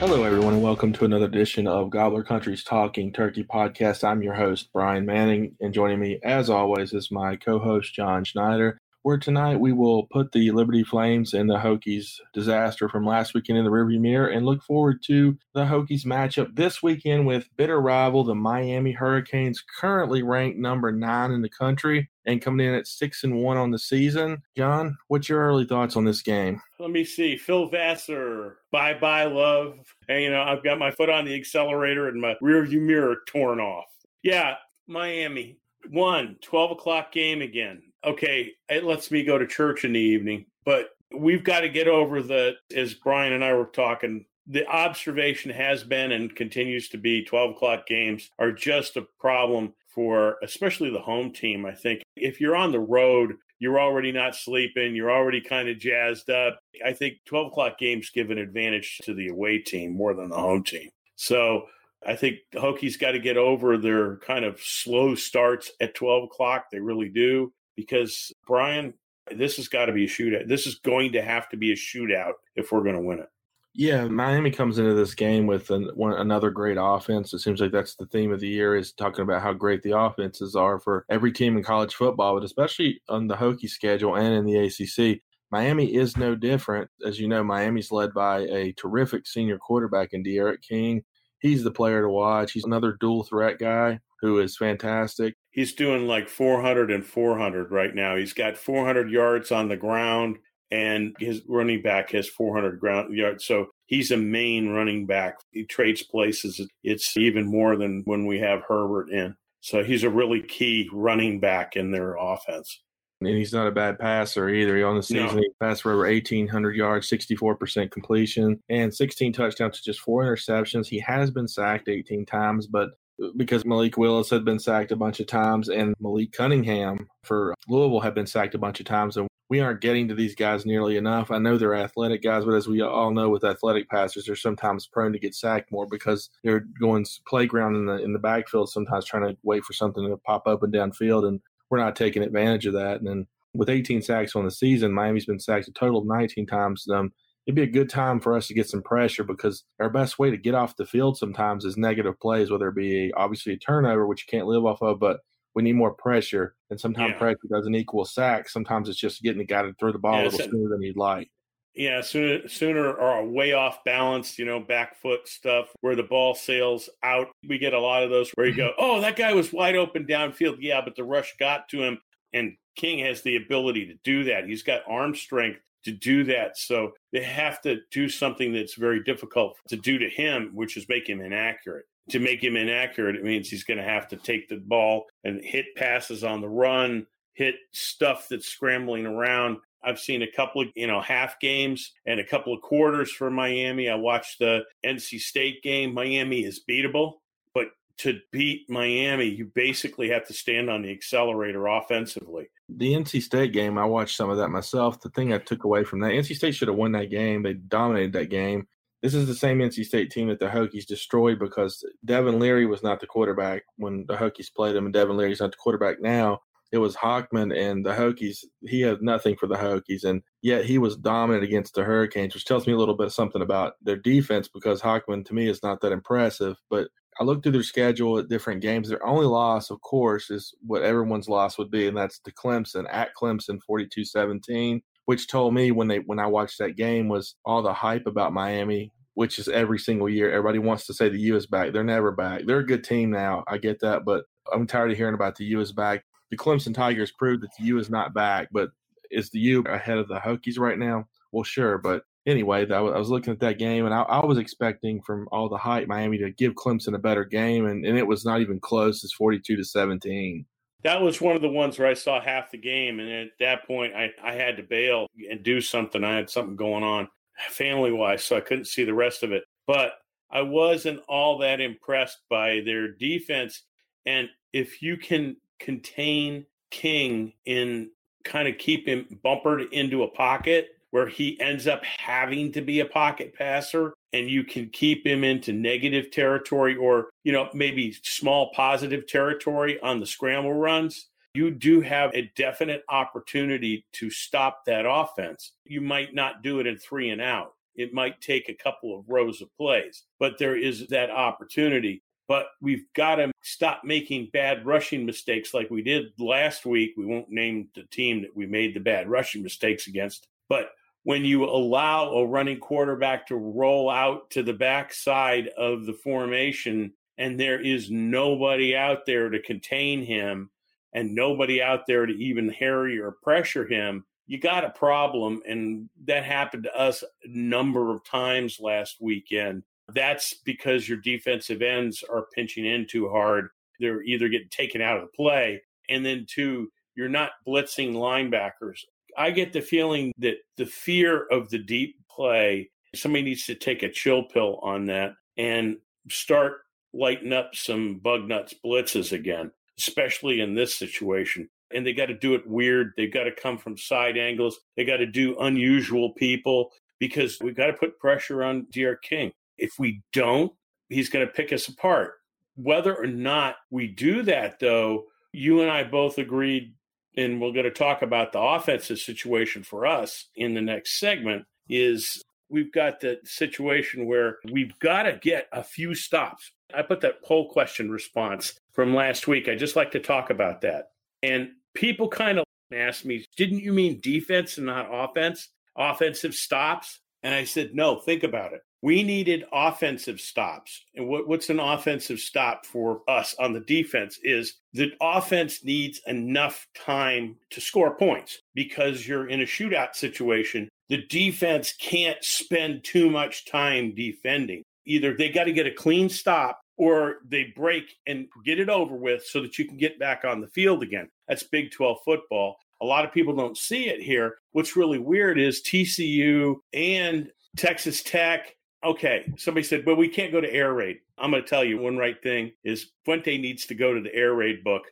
Hello, everyone, and welcome to another edition of Gobbler Country's Talking Turkey podcast. I'm your host, Brian Manning, and joining me, as always, is my co host, John Schneider. Where tonight we will put the Liberty Flames and the Hokies disaster from last weekend in the rearview mirror and look forward to the Hokies matchup this weekend with bitter rival, the Miami Hurricanes, currently ranked number nine in the country and coming in at six and one on the season. John, what's your early thoughts on this game? Let me see. Phil Vassar, bye bye love. And you know, I've got my foot on the accelerator and my rearview mirror torn off. Yeah, Miami. One, 12 o'clock game again. Okay, it lets me go to church in the evening, but we've got to get over the, as Brian and I were talking, the observation has been and continues to be 12 o'clock games are just a problem for especially the home team. I think if you're on the road, you're already not sleeping, you're already kind of jazzed up. I think 12 o'clock games give an advantage to the away team more than the home team. So I think the Hokies got to get over their kind of slow starts at 12 o'clock. They really do. Because, Brian, this has got to be a shootout. This is going to have to be a shootout if we're going to win it. Yeah, Miami comes into this game with an, one, another great offense. It seems like that's the theme of the year is talking about how great the offenses are for every team in college football, but especially on the Hokie schedule and in the ACC. Miami is no different. As you know, Miami's led by a terrific senior quarterback in D'Eriq King. He's the player to watch. He's another dual threat guy who is fantastic. He's doing like 400 and 400 right now. He's got 400 yards on the ground and his running back has 400 ground yards. So he's a main running back. He trades places. It's even more than when we have Herbert in. So he's a really key running back in their offense. And he's not a bad passer either. On the season, no. he passed for over 1,800 yards, 64% completion, and 16 touchdowns to just four interceptions. He has been sacked 18 times, but uh, because Malik Willis had been sacked a bunch of times and Malik Cunningham for Louisville had been sacked a bunch of times. And we aren't getting to these guys nearly enough. I know they're athletic guys, but as we all know with athletic passers, they're sometimes prone to get sacked more because they're going playground in the in the backfield, sometimes trying to wait for something to pop open downfield, and we're not taking advantage of that. And then with 18 sacks on the season, Miami's been sacked a total of 19 times. Um, it'd be a good time for us to get some pressure because our best way to get off the field sometimes is negative plays, whether it be obviously a turnover, which you can't live off of, but we need more pressure. And sometimes yeah. pressure doesn't equal sack. Sometimes it's just getting the guy to throw the ball yeah, a little sooner than he'd like. Yeah, sooner, sooner or way off balance, you know, back foot stuff where the ball sails out. We get a lot of those where you go, mm-hmm. oh, that guy was wide open downfield. Yeah, but the rush got to him. And King has the ability to do that. He's got arm strength to do that. So they have to do something that's very difficult to do to him, which is make him inaccurate. To make him inaccurate, it means he's going to have to take the ball and hit passes on the run, hit stuff that's scrambling around. I've seen a couple of, you know, half games and a couple of quarters for Miami. I watched the NC State game. Miami is beatable but to beat Miami, you basically have to stand on the accelerator offensively. The NC State game, I watched some of that myself. The thing I took away from that, NC State should have won that game. They dominated that game. This is the same NC State team that the Hokies destroyed because Devin Leary was not the quarterback when the Hokies played him, and Devin Leary's not the quarterback now. It was Hockman and the Hokies. He had nothing for the Hokies, and yet he was dominant against the Hurricanes, which tells me a little bit something about their defense because Hockman, to me, is not that impressive. But I looked through their schedule at different games. Their only loss, of course, is what everyone's loss would be, and that's to Clemson at Clemson 42-17, which told me when they when I watched that game was all the hype about Miami, which is every single year. Everybody wants to say the U is back. They're never back. They're a good team now. I get that, but I'm tired of hearing about the U is back. The Clemson Tigers proved that the U is not back, but is the U ahead of the Hokies right now? Well, sure, but anyway, I was looking at that game, and I, I, was expecting from all the hype Miami to give Clemson a better game, and, and it was not even close. It's forty-two to seventeen. That was one of the ones where I saw half the game. And at that point, I, I had to bail and do something. I had something going on family wise, so I couldn't see the rest of it. But I wasn't all that impressed by their defense. And if you can contain King in kind of keep him bumpered into a pocket where he ends up having to be a pocket passer and you can keep him into negative territory or you know maybe small positive territory on the scramble runs. You do have a definite opportunity to stop that offense. You might not do it in 3 and out. It might take a couple of rows of plays but there is that opportunity but we've got to stop making bad rushing mistakes like we did last week. We won't name the team that we made the bad rushing mistakes against, but when you allow a running quarterback to roll out to the backside of the formation and there is nobody out there to contain him and nobody out there to even harry or pressure him, you got a problem. And that happened to us a number of times last weekend. That's because your defensive ends are pinching in too hard. They're either getting taken out of the play, and then two, you're not blitzing linebackers. I get the feeling that the fear of the deep play, somebody needs to take a chill pill on that and start lighting up some bug nuts blitzes again, especially in this situation. And they got to do it weird. They've got to come from side angles. They got to do unusual people because we've got to put pressure on D'Eriq King. If we don't, he's going to pick us apart. Whether or not we do that, though, you and I both agreed, and we're going to talk about the offensive situation for us in the next segment, is we've got the situation where we've got to get a few stops. I put that poll question response from last week. I just like to talk about that. And people kind of asked me, didn't you mean defense and not offense? Offensive stops? And I said, no, think about it. We needed offensive stops. And what, what's an offensive stop for us on the defense is the offense needs enough time to score points because you're in a shootout situation. The defense can't spend too much time defending. Either they got to get a clean stop or they break and get it over with so that you can get back on the field again. That's Big 12 football. A lot of people don't see it here. What's really weird is TCU and Texas Tech okay, somebody said, well, we can't go to air raid. I'm going to tell you one right thing is Fuente needs to go to the air raid book,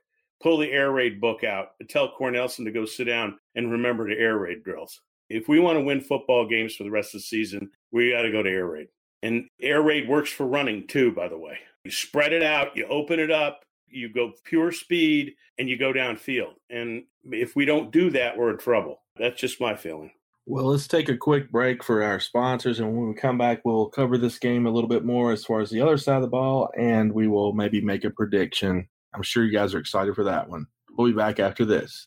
pull the air raid book out, tell Cornelsen to go sit down and remember the air raid drills. If we want to win football games for the rest of the season, we got to go to air raid. And air raid works for running too, by the way. You spread it out, you open it up, you go pure speed, and you go downfield. And if we don't do that, we're in trouble. That's just my feeling. Well, let's take a quick break for our sponsors. And when we come back, we'll cover this game a little bit more as far as the other side of the ball, and we will maybe make a prediction. I'm sure you guys are excited for that one. We'll be back after this.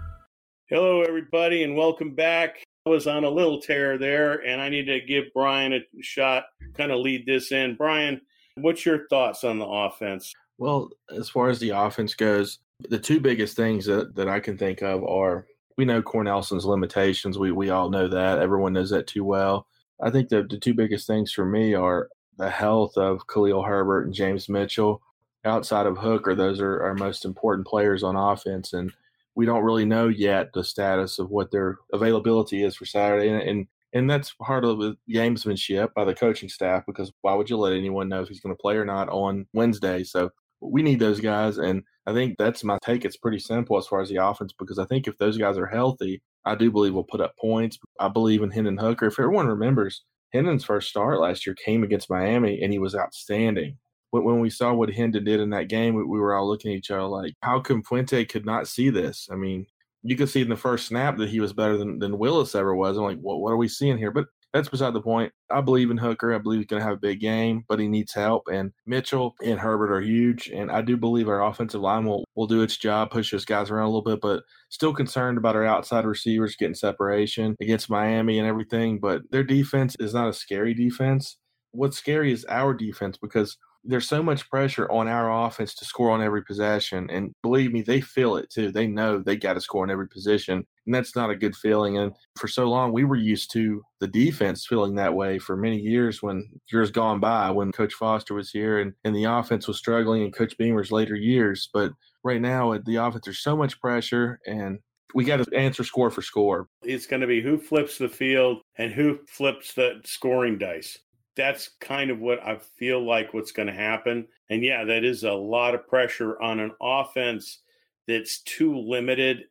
Hello, everybody, and welcome back. I was on a little tear there, and I need to give Brian a shot, kind of lead this in. Brian, what's your thoughts on the offense? Well, as far as the offense goes, the two biggest things that, that I can think of are we know Cornelsen's limitations. We we all know that. Everyone knows that too well. I think the, the two biggest things for me are the health of Khalil Herbert and James Mitchell. Outside of Hooker, those are our most important players on offense. And we don't really know yet the status of what their availability is for Saturday, and and, and that's part of the gamesmanship by the coaching staff because why would you let anyone know if he's going to play or not on Wednesday? So we need those guys, and I think that's my take. It's pretty simple as far as the offense because I think if those guys are healthy, I do believe we'll put up points. I believe in Hendon Hooker. If everyone remembers, Hendon's first start last year came against Miami, and he was outstanding when we saw what Hendon did in that game, we were all looking at each other like, how come Fuente could not see this? I mean, you could see in the first snap that he was better than, than Willis ever was. I'm like, what, what are we seeing here? But that's beside the point. I believe in Hooker. I believe he's going to have a big game, but he needs help. And Mitchell and Herbert are huge. And I do believe our offensive line will, will do its job, push those guys around a little bit, but still concerned about our outside receivers getting separation against Miami and everything. But their defense is not a scary defense. What's scary is our defense because – there's so much pressure on our offense to score on every possession. And believe me, they feel it too. They know they got to score in every position. And that's not a good feeling. And for so long, we were used to the defense feeling that way for many years when years gone by, when Coach Foster was here and, and the offense was struggling in Coach Beamer's later years. But right now, at the offense, there's so much pressure and we got to answer score for score. It's going to be who flips the field and who flips the scoring dice that's kind of what I feel like what's going to happen. And yeah, that is a lot of pressure on an offense that's too limited.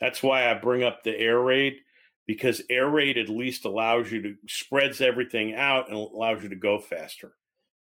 That's why I bring up the air raid because air raid at least allows you to spreads everything out and allows you to go faster.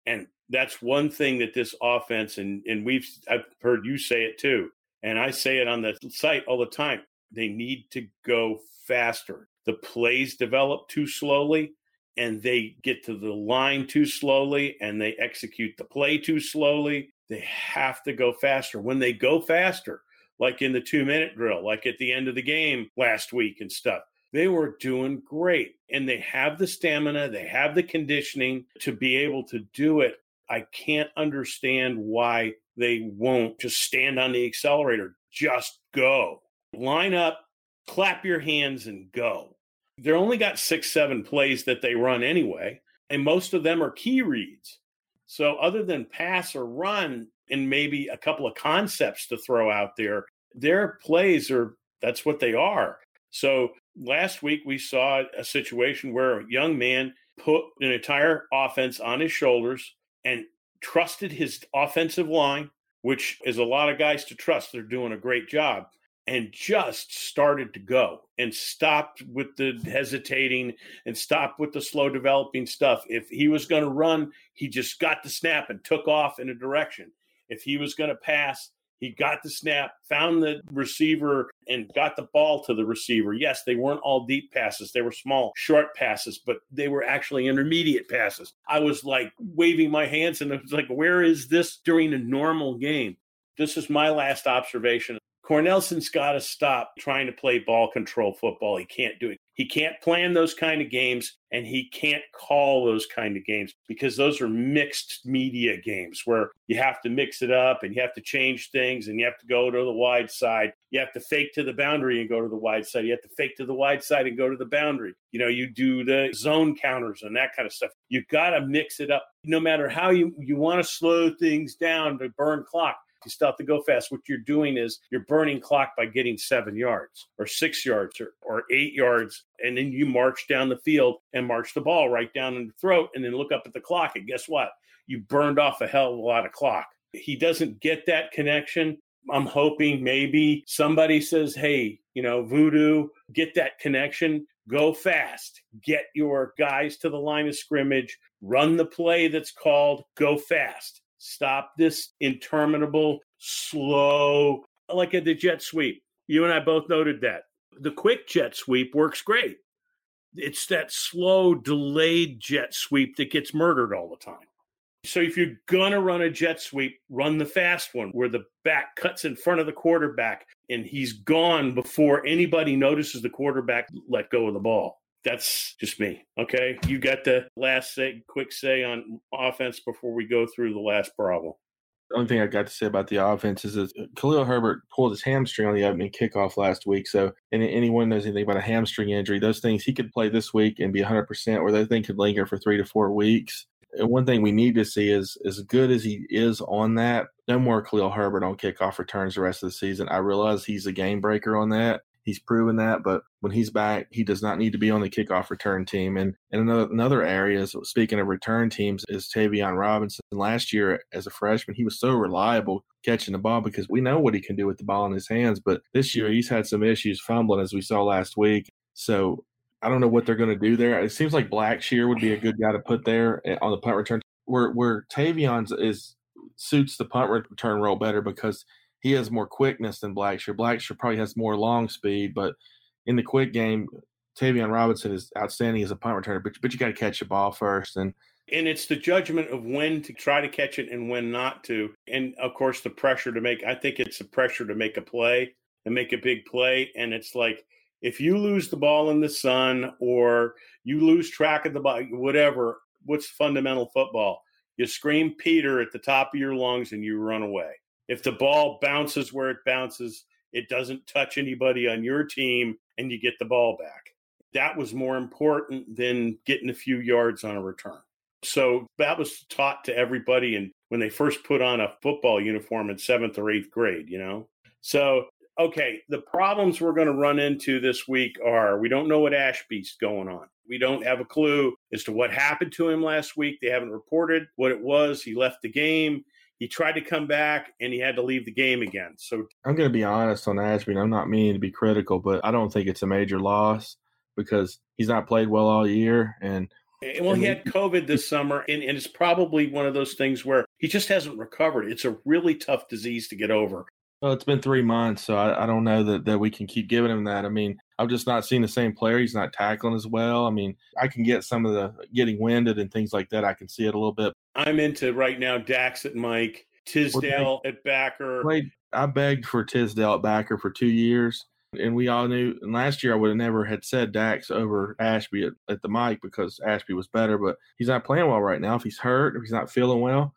And that's one thing that this offense and and we've I've heard you say it too. And I say it on the site all the time. They need to go faster. The plays develop too slowly and they get to the line too slowly and they execute the play too slowly. They have to go faster. When they go faster, like in the two minute drill, like at the end of the game last week and stuff, they were doing great. And they have the stamina, they have the conditioning to be able to do it. I can't understand why they won't just stand on the accelerator, just go. Line up, clap your hands, and go. They're only got six, seven plays that they run anyway, and most of them are key reads. So, other than pass or run, and maybe a couple of concepts to throw out there, their plays are that's what they are. So, last week we saw a situation where a young man put an entire offense on his shoulders and trusted his offensive line, which is a lot of guys to trust. They're doing a great job and just started to go and stopped with the hesitating and stopped with the slow developing stuff. If he was going to run, he just got the snap and took off in a direction. If he was going to pass, he got the snap, found the receiver, and got the ball to the receiver. Yes, they weren't all deep passes. They were small, short passes, but they were actually intermediate passes. I was like waving my hands and it was like, where is this during a normal game? This is my last observation. Cornelsen's got to stop trying to play ball control football. He can't do it. He can't plan those kind of games and he can't call those kind of games because those are mixed media games where you have to mix it up and you have to change things and you have to go to the wide side. You have to fake to the boundary and go to the wide side. You have to fake to the wide side and go to the boundary. You know, you do the zone counters and that kind of stuff. You've got to mix it up. No matter how you, you want to slow things down to burn clock, you still have to go fast. What you're doing is you're burning clock by getting seven yards or six yards or, or eight yards. And then you march down the field and march the ball right down in the throat and then look up at the clock. And guess what? You burned off a hell of a lot of clock. He doesn't get that connection. I'm hoping maybe somebody says, hey, you know, voodoo, get that connection, go fast, get your guys to the line of scrimmage, run the play that's called, go fast. Stop this interminable, slow, like at the jet sweep. You and I both noted that. The quick jet sweep works great. It's that slow, delayed jet sweep that gets murdered all the time. So if you're gonna run a jet sweep, run the fast one where the back cuts in front of the quarterback and he's gone before anybody notices the quarterback let go of the ball. That's just me. Okay. You got the last say, quick say on offense before we go through the last problem. The only thing I got to say about the offense is that Khalil Herbert pulled his hamstring on the opening kickoff last week. So, and anyone knows anything about a hamstring injury, those things he could play this week and be 100%, or that thing could linger for three to four weeks. And one thing we need to see is as good as he is on that, no more Khalil Herbert on kickoff returns the rest of the season. I realize he's a game breaker on that, He's proven that, but when he's back, he does not need to be on the kickoff return team. And in another, another areas, speaking of return teams, is Tayvion Robinson. Last year, as a freshman, he was so reliable catching the ball because we know what he can do with the ball in his hands. But this year, he's had some issues fumbling, as we saw last week. So I don't know what they're going to do there. It seems like Blackshear would be a good guy to put there eh, on the punt return. Where where Tayvion's is suits the punt return role better because he has more quickness than Blackshear. Blackshear probably has more long speed, but in the quick game, Tayvion Robinson is outstanding as a punt returner, but but you got to catch the ball first. And and it's the judgment of when to try to catch it and when not to. And of course, the pressure to make. I think it's the pressure to make a play and make a big play. And it's like if you lose the ball in the sun or you lose track of the ball, whatever. What's fundamental football? You scream Peter at the top of your lungs and you run away. If the ball bounces where it bounces, it doesn't touch anybody on your team and you get the ball back. That was more important than getting a few yards on a return. So that was taught to everybody and when they first put on a football uniform in seventh or eighth grade, you know? So, okay, the problems we're going to run into this week are we don't know what Ashby's going on. We don't have a clue as to what happened to him last week. They haven't reported what it was. He left the game. He tried to come back and he had to leave the game again. So I'm going to be honest on Ashby. I'm not meaning to be critical, but I don't think it's a major loss because he's not played well all year. And well, he had COVID this summer, and, and, it's probably one of those things where he just hasn't recovered. It's a really tough disease to get over. Well, it's been three months, so I, I don't know that, that we can keep giving him that. I mean, I've just not seen the same player. He's not tackling as well. I mean, I can get some of the getting winded and things like that. I can see it a little bit. I'm into right now Dax at Mike, Tisdale at backer. Played, I begged for Tisdale at backer for two years. And we all knew and last year I would have never had said Dax over Ashby at, at the Mike because Ashby was better, but he's not playing well right now. If he's hurt, if he's not feeling well,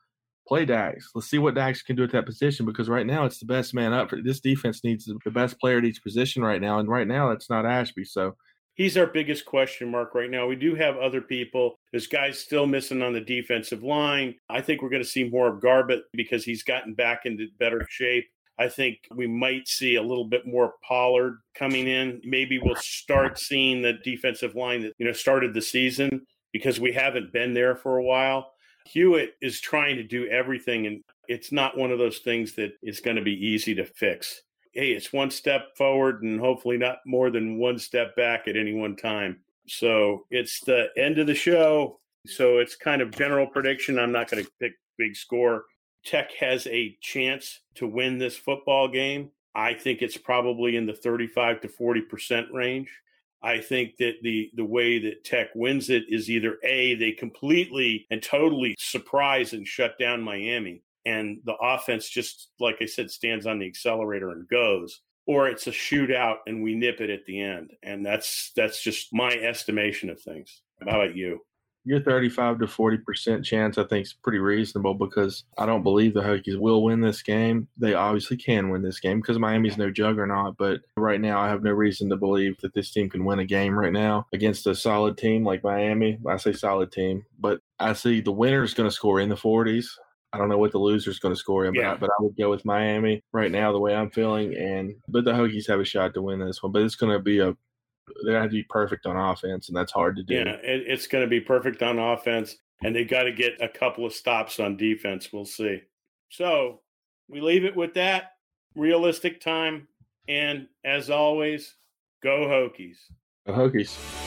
play Dax. Let's see what Dax can do at that position because right now it's the best man up. For, this defense needs the best player at each position right now, and right now it's not Ashby. So he's our biggest question mark right now. We do have other people. This guys still missing on the defensive line. I think we're going to see more of Garbutt because he's gotten back into better shape. I think we might see a little bit more Pollard coming in. Maybe we'll start seeing the defensive line that you know started the season because we haven't been there for a while. Hewitt is trying to do everything, and it's not one of those things that is going to be easy to fix. Hey, it's one step forward and hopefully not more than one step back at any one time. So it's the end of the show. So it's kind of general prediction. I'm not going to pick big score. Tech has a chance to win this football game. I think it's probably in the 35 to 40% range. I think that the the way that Tech wins it is either A, they completely and totally surprise and shut down Miami and the offense just like I said stands on the accelerator and goes or it's a shootout and we nip it at the end. And that's that's just my estimation of things. How about you? Your 35 to 40% chance, I think, is pretty reasonable because I don't believe the Hokies will win this game. They obviously can win this game because Miami's no juggernaut. But right now, I have no reason to believe that this team can win a game right now against a solid team like Miami. I say solid team, but I see the winner is going to score in the 40s. I don't know what the loser is going to score in, yeah. but, I, but I would go with Miami right now, the way I'm feeling. And but the Hokies have a shot to win this one, but it's going to be a they have to be perfect on offense, and that's hard to do. Yeah, it, it's going to be perfect on offense, and they got to get a couple of stops on defense. We'll see. So we leave it with that realistic time, and as always, go Hokies. Go Hokies.